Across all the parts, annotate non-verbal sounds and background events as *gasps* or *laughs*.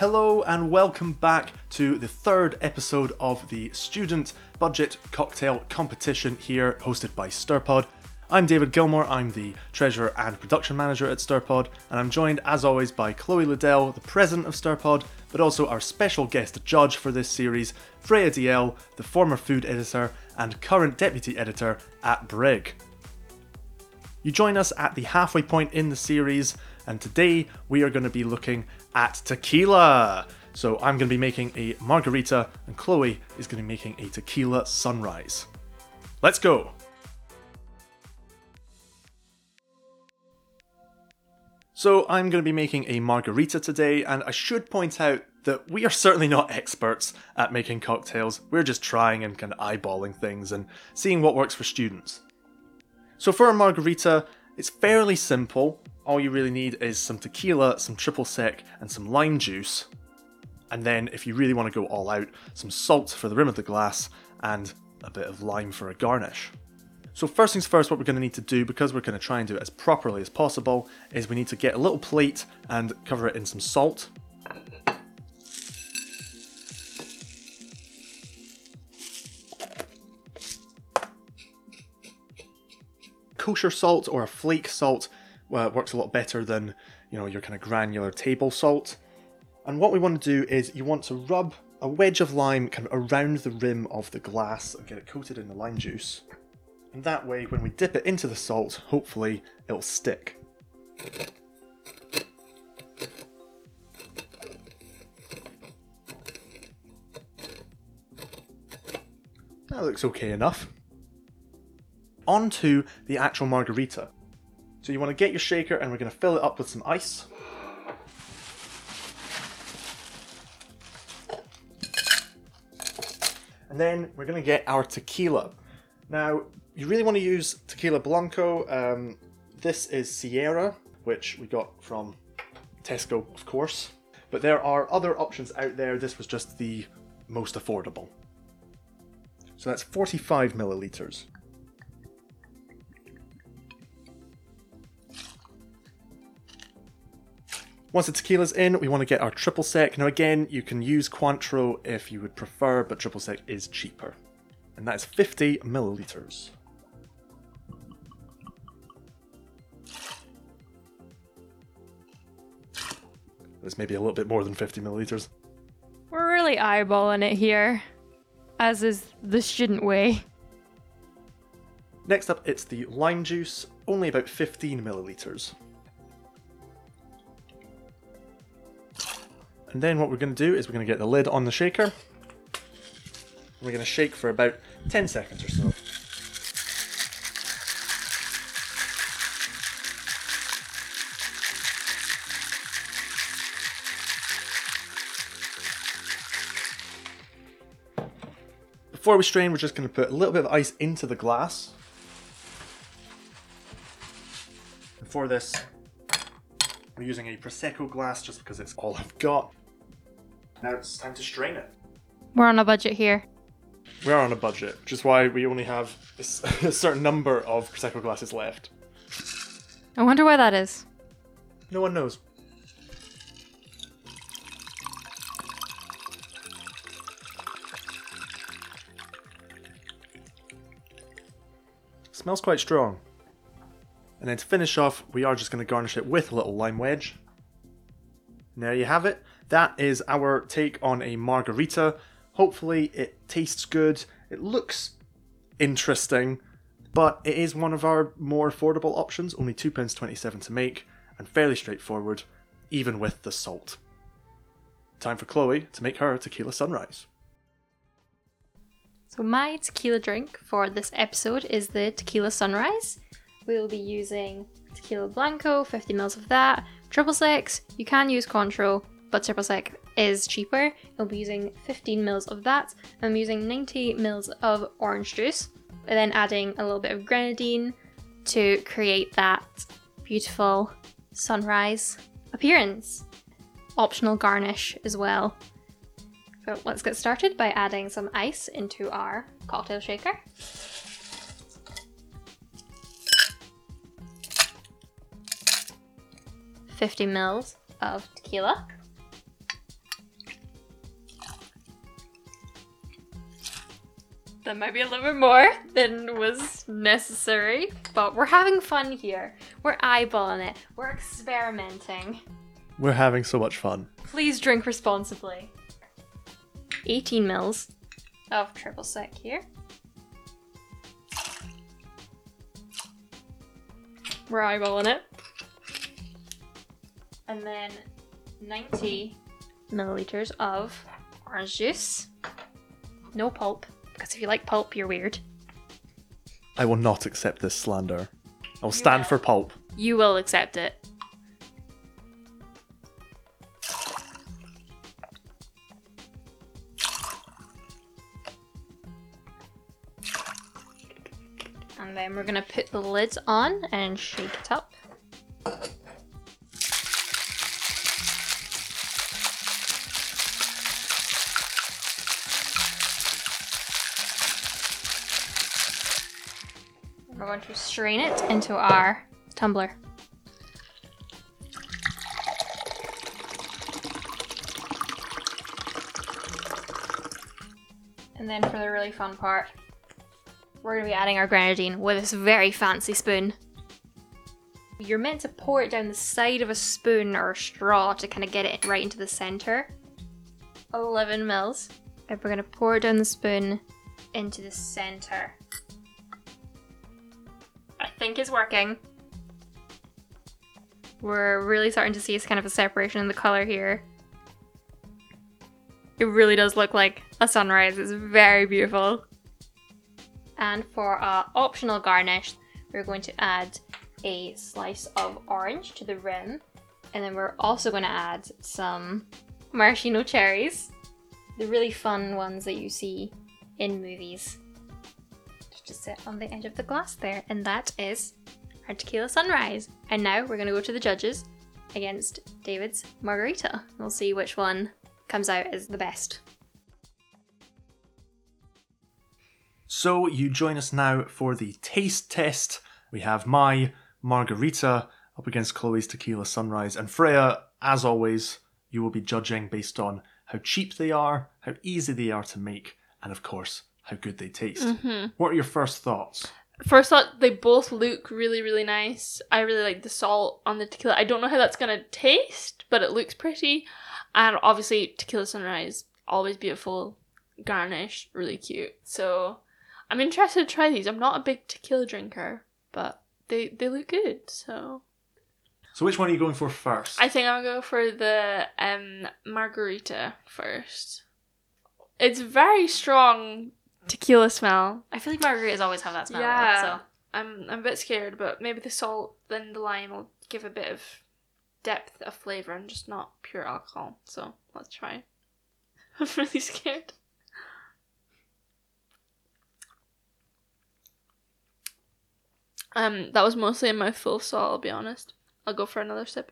Hello and welcome back to the third episode of the Student Budget Cocktail Competition here, hosted by Stirpod. I'm David Gilmour, I'm the Treasurer and Production Manager at Stirpod, and I'm joined as always by Chloe Liddell, the President of Stirpod, but also our special guest judge for this series, Freya Deyell, the former food editor and current deputy editor at Brig. You join us at the halfway point in the series, and today we are going to be looking at tequila. So I'm going to be making a margarita, and Chloe is going to be making a tequila sunrise. Let's go! So I'm going to be making a margarita today, and I should point out that we are certainly not experts at making cocktails. We're just trying and kind of eyeballing things and seeing what works for students. So for a margarita, it's fairly simple. All you really need is some tequila, some triple sec, and some lime juice. And then, if you really want to go all out, some salt for the rim of the glass and a bit of lime for a garnish. So first things first, what we're going to need to do, because we're going to try and do it as properly as possible, is we need to get a little plate and cover it in some salt. Kosher salt or a flake salt uh, works a lot better than you know your kind of granular table salt. And what we want to do is you want to rub a wedge of lime kind of around the rim of the glass and get it coated in the lime juice. And that way, when we dip it into the salt, hopefully it'll stick. That looks okay enough. On to the actual margarita. So you want to get your shaker and we're going to fill it up with some ice. And then we're going to get our tequila. Now, you really want to use tequila blanco. Um, this is Sierra, which we got from Tesco, of course. But there are other options out there. This was just the most affordable. So that's 45 milliliters. Once the tequila's in, we want to get our triple sec. Now again, you can use Cointreau if you would prefer, but triple sec is cheaper. And that is 50 milliliters. There's maybe a little bit more than 50 milliliters. We're really eyeballing it here, as is the student way. Next up, it's the lime juice, only about 15 milliliters. And then what we're going to do is we're going to get the lid on the shaker. We're going to shake for about 10 seconds or so. Before we strain, we're just going to put a little bit of ice into the glass. And for this, we're using a Prosecco glass just because it's all I've got. Now it's time to strain it. We're on a budget here. We are on a budget, which is why we only have a s- *laughs* a certain number of Prosecco glasses left. I wonder why that is. No one knows. Smells quite strong. And then to finish off, we are just going to garnish it with a little lime wedge. And there you have it. That is our take on a margarita. Hopefully, it tastes good. It looks interesting, but it is one of our more affordable options, only £2.27 to make, and fairly straightforward, even with the salt. Time for Chloe to make her tequila sunrise. So, my tequila drink for this episode is the Tequila Sunrise. We'll be using tequila blanco, 50 mils of that, triple sec. You can use Cointreau, but triple sec is cheaper. I'll be using 15 mils of that. I'm using 90 mils of orange juice, and then adding a little bit of grenadine to create that beautiful sunrise appearance. Optional garnish as well. So let's get started by adding some ice into our cocktail shaker. Fifty mils of tequila. That might be a little bit more than was necessary, but we're having fun here. We're eyeballing it. We're experimenting. We're having so much fun. Please drink responsibly. 18 mils of triple sec here. We're eyeballing it. And then 90 milliliters of orange juice. No pulp, because if you like pulp, you're weird. I will not accept this slander. I'll stand for pulp. You will accept it. And then we're gonna put the lids on and shake it up. Going to strain it into our tumbler. And then for the really fun part, we're going to be adding our grenadine with this very fancy spoon. You're meant to pour it down the side of a spoon or a straw to kind of get it right into the center. 11 mils. And we're going to pour it down the spoon into the center. Think is working. We're really starting to see kind of a separation in the color here. It really does look like a sunrise. It's very beautiful. And for our optional garnish, we're going to add a slice of orange to the rim. And then we're also going to add some maraschino cherries. The really fun ones that you see in movies. Sit on the edge of the glass there. And that is our tequila sunrise. And now we're going to go to the judges against David's margarita. We'll see which one comes out as the best. So you join us now for the taste test. We have my margarita up against Chloe's tequila sunrise, and Freya, as always, you will be judging based on how cheap they are, how easy they are to make, and of course, how good they taste. What are your first thoughts? First thought, they both look really, really nice. I really like the salt on the tequila. I don't know how that's gonna taste, but it looks pretty. And obviously, tequila sunrise, always beautiful. Garnish, really cute. So, I'm interested to try these. I'm not a big tequila drinker, but they they look good. So, So which one are you going for first? I think I'll go for the um margarita first. It's very strong tequila smell. I feel like margaritas always have that smell. Yeah. So I'm I'm a bit scared, but maybe the salt then the lime will give a bit of depth of flavour and just not pure alcohol. So let's try. *laughs* I'm really scared. Um, that was mostly a mouthful, so I'll be honest. I'll go for another sip.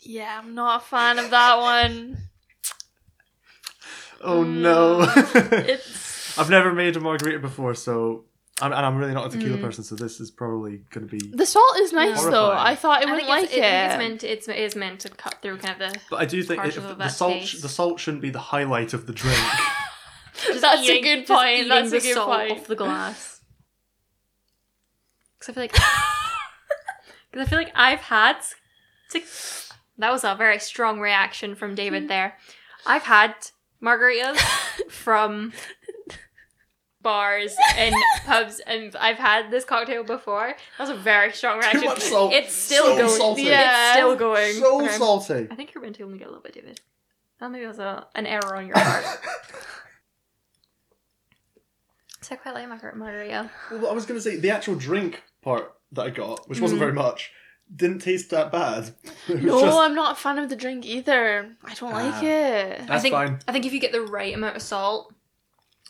Yeah, I'm not a fan of that one. Oh no! *laughs* It's I've never made a margarita before, so I'm, and I'm really not a tequila Mm. person, so this is probably going to be. the salt is nice though. I thought it I wouldn't like it's, it. I think it's meant to, it's, it is meant to cut through kind of the. But I do think it, the salt, taste. the salt shouldn't be the highlight of the drink. *laughs* Just That's a good point, eating that's a good salt point. off the glass. *laughs* Because I feel like. Because I feel like I've had. te- That was a very strong reaction from David there. I've had margaritas *laughs* from bars and *laughs* pubs, and I've had this cocktail before. That was a very strong reaction. much salt. It's still So going. salty. Yeah. It's still going. Okay. salty. I think you're meant to only get a little bit, David. That maybe was a, an error on your part. *laughs* so I quite like margarita. Well, I was going to say the actual drink part that I got, which wasn't Mhm. very much, didn't taste that bad. *laughs* No, just- I'm not a fan of the drink either. I don't Ah. like it. That's I think fine. I think if you get the right amount of salt,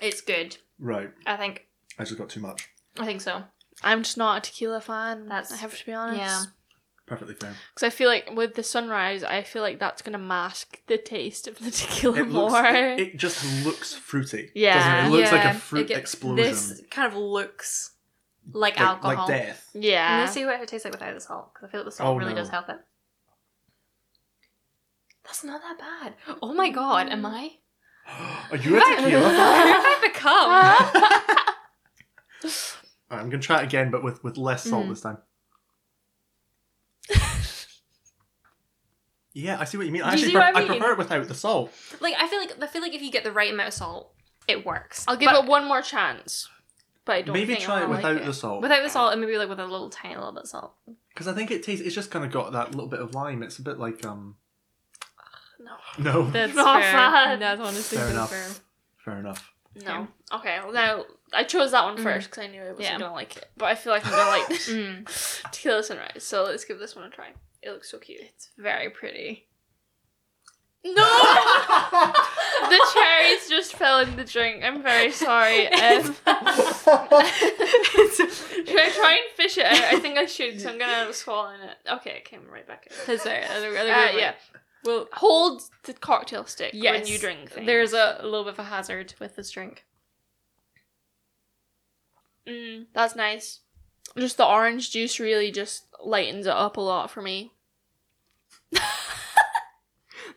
it's good. right. I think I just got too much. I think so. I'm just not a tequila fan. That's- I have to be honest. yeah. Perfectly fair. Because I feel like with the sunrise, I feel like that's gonna mask the taste of the *laughs* tequila It looks. more. It, it just looks fruity. Yeah. Doesn't it? it looks like a fruit it get- explosion. This kind of looks like, like, alcohol. like death. yeah. Let's see what it tastes like without the salt, because I feel like the salt Oh, really no. does help it. That's not that bad. Oh my god, am I? *gasps* Are you a tequila? *laughs* Who have I become? *laughs* Alright, I'm gonna try it again, but with, with less salt Mm. this time. yeah, I see what you mean. I Do you actually see what pref- I I mean? prefer it without the salt. like I feel like I feel like if you get the right amount of salt, it works. I'll give But it one more chance. But I don't Maybe think try I'll it like without it. the salt. without the salt, and maybe like with a little tiny little bit of salt. Because I think it tastes. It's just kind of got that little bit of lime. It's a bit like um. *sighs* No. No. *laughs* That's Not fair. bad. That's honestly Fair enough. fair. Fair enough. No. Okay, well now I chose that one Mhm. first because I knew I wasn't Yeah. gonna like it. But I feel like I'm gonna like *laughs* Mm, *laughs* Tequila Sunrise, so let's give this one a try. It looks so cute. it's very pretty. No! *laughs* the cherries just fell in the drink. I'm very sorry. *laughs* Um, should I try and fish it out? I think I should, so I'm gonna *laughs* swallowing it. Okay, it came right back in. That's a- that's Uh, yeah. Well, hold the cocktail stick when you drink things. There's a, a little bit of a hazard with this drink. Mm, that's nice. Just the orange juice really just lightens it up a lot for me.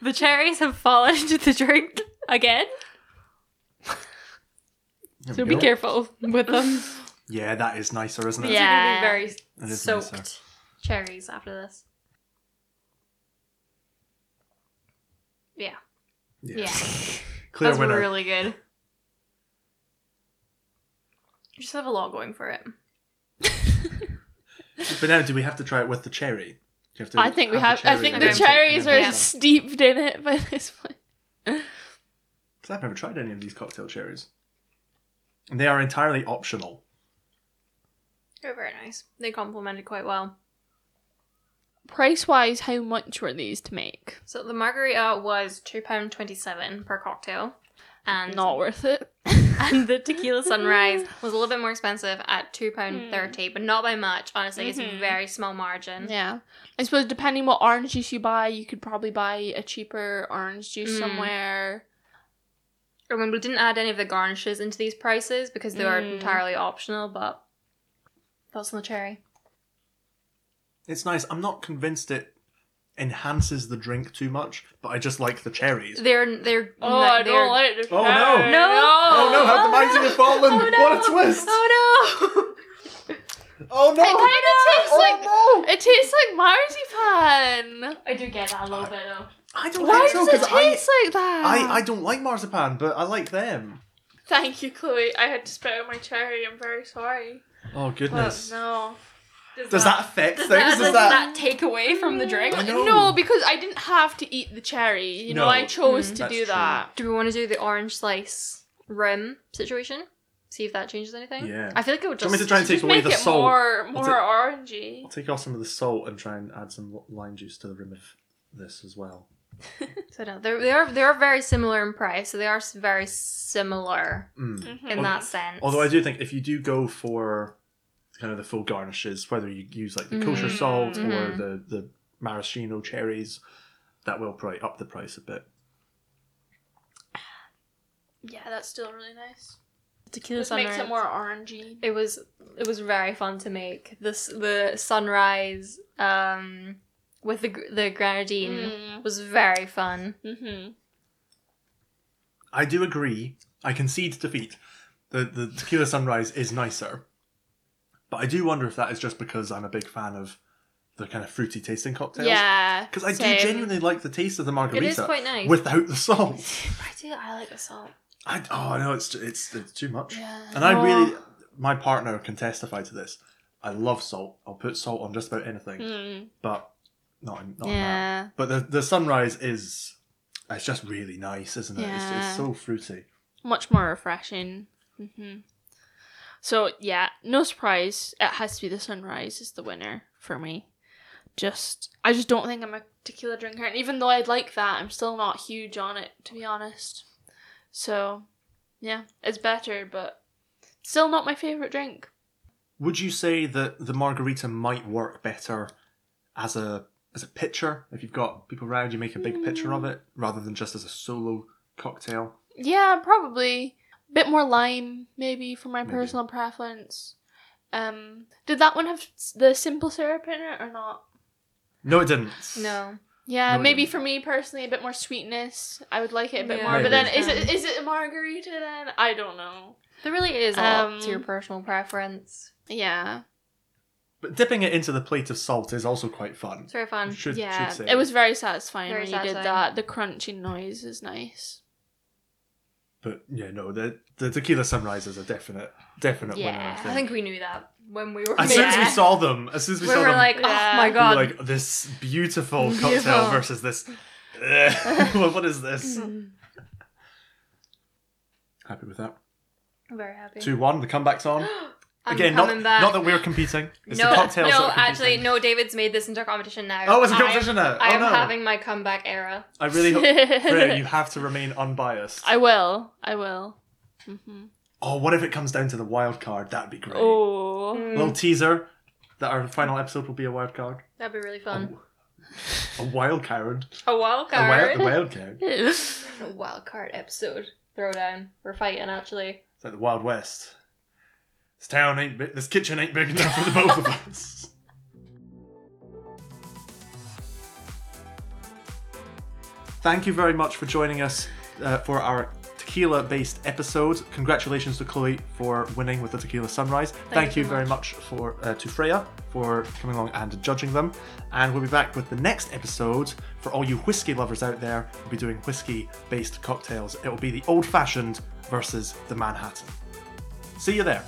*laughs* The cherries have fallen into the drink again, There so we be go. careful with them. Yeah, that is nicer, isn't it? Yeah. Yeah. It's gonna be very It is soaked nicer. cherries after this. Yeah, Yeah. yeah, *laughs* Clear that's winner. really good. You just have a lot going for it. *laughs* But now, do we have to try it with the cherry? Do you have to I think we the have. I think the cherries are then steeped in it by this point. *laughs* Because I've never tried any of these cocktail cherries. And they are entirely optional. They're very nice. They complemented quite well. Price wise, how much were these to make? So the margarita was two pound twenty seven per cocktail, and Not worth it. *laughs* *laughs* and the tequila sunrise *laughs* was a little bit more expensive at two pound thirty, but not by much. Honestly, it's a Mhm. very small margin. Yeah. I suppose depending what orange juice you buy, you could probably buy a cheaper orange juice Mm. somewhere. I mean, we didn't add any of the garnishes into these prices because they are Mm. entirely optional. But thoughts on the cherry? It's nice. I'm not convinced it enhances the drink too much, but I just like the cherries. They're they're Oh, no, I they're, don't like the Oh, no. cherry. No. Oh no, how the mighty have fallen! Oh, no. What a twist! Oh no! *laughs* Oh no! It kind of oh, tastes like oh no! it tastes like marzipan. I do get that a little bit though. I don't Why think so does it because I, taste like that? I I don't like marzipan, but I like them. Thank you, Chloe. I had to spit out my cherry. I'm very sorry. Oh But goodness! no. Does that affect does things? that, Does does that? that take away from the drink? I. No, because I didn't have to eat the cherry. You know, No. I chose Mm. to That's do true. that. Do we want to do the orange slice rim situation? See if that changes anything. Yeah. I feel like it would Do you just. want me to try and take away make the it salt? more I'll more take- orangey. I'll take off some of the salt and try and add some lime juice to the rim of this as well. *laughs* So no, they're they are they are very similar in price. So they are very similar Mm. In that sense. Although I do think if you do go for kind of the full garnishes, whether you use like the kosher Mhm. salt or Mhm. the the maraschino cherries, that will probably up the price a bit. Yeah, that's still really nice. tequila Just makes it more orangey. It was it was very fun to make this the sunrise um with the the grenadine Mm. was very fun. Mm-hmm. I do agree. I concede defeat. The the tequila sunrise is nicer, but I do wonder if that is just because I'm a big fan of the kind of fruity tasting cocktails. Yeah, Because I same. do genuinely like the taste of the margarita is quite nice. without the salt. *laughs* I do I like the salt. I oh no, it's it's it's too much. Yeah. And I Oh. really, my partner can testify to this. I love salt. I'll put salt on just about anything, Mm. but not in, not. Yeah. But the the sunrise is, it's just really nice, isn't it? It's, Yeah. it's so fruity. Much more refreshing. hmm So yeah, no surprise. It has to be the sunrise is the winner for me. Just I just don't think I'm a tequila drinker, and even though I'd like that, I'm still not huge on it to be honest. So yeah, it's better, but still not my favorite drink. Would you say that the margarita might work better as a as a pitcher? If you've got people around, you make a big pitcher of mm. it rather than just as a solo cocktail. Yeah, probably. Bit more lime, maybe, for my Maybe. personal preference. Um, did that one have the simple syrup in it or not? No, it didn't. No. Yeah, No, maybe for me personally, a bit more sweetness. I would like it a bit Yeah. more. But then, is it is it a margarita then? I don't know. There really is all up to your Um, personal preference. Yeah, But dipping it into the plate of salt is also quite fun. It's very fun. Should, yeah. should say. It was very satisfying Very when you did that. The crunchy noise is nice. But yeah, no, the the tequila sunrise is a definite, definite winner. I Yeah, think. I think we knew that when we were. as soon as we saw them, as soon as we, saw them. we saw were them, like, oh Yeah. my we were oh god. like this beautiful cocktail Beautiful. versus this. *laughs* *laughs* What is this? Mm. Happy with that. I'm very happy. Two one. The comeback's on. *gasps* *gasps* I'm Again, not, coming back. not that we're competing. It's no, the cocktails. no, that are actually, competing. no. David's made this into a competition now. Oh, it's a competition now. I oh, am no. having my comeback era. I really hope. Freya, *laughs* you have to remain unbiased. I will. I will. hmm Oh, what if it comes down to the wild card? That'd be great. Oh. Mm, little teaser that our final episode will be a wild card. that'd be really fun. A wild card. A wild A wild, card. a wild card. *laughs* A wild card episode. Throwdown. We're fighting actually. It's like the Wild West. This town ain't big. This kitchen ain't big enough for the both of us. *laughs* Thank you very much for joining us uh, for our tequila-based episode. Congratulations to Chloe for winning with the Tequila Sunrise. Thank, you you so very much for uh, to Freya for coming along and judging them. And we'll be back with the next episode for all you whiskey lovers out there. We'll be doing whiskey-based cocktails. It will be the old-fashioned versus the Manhattan. See you there.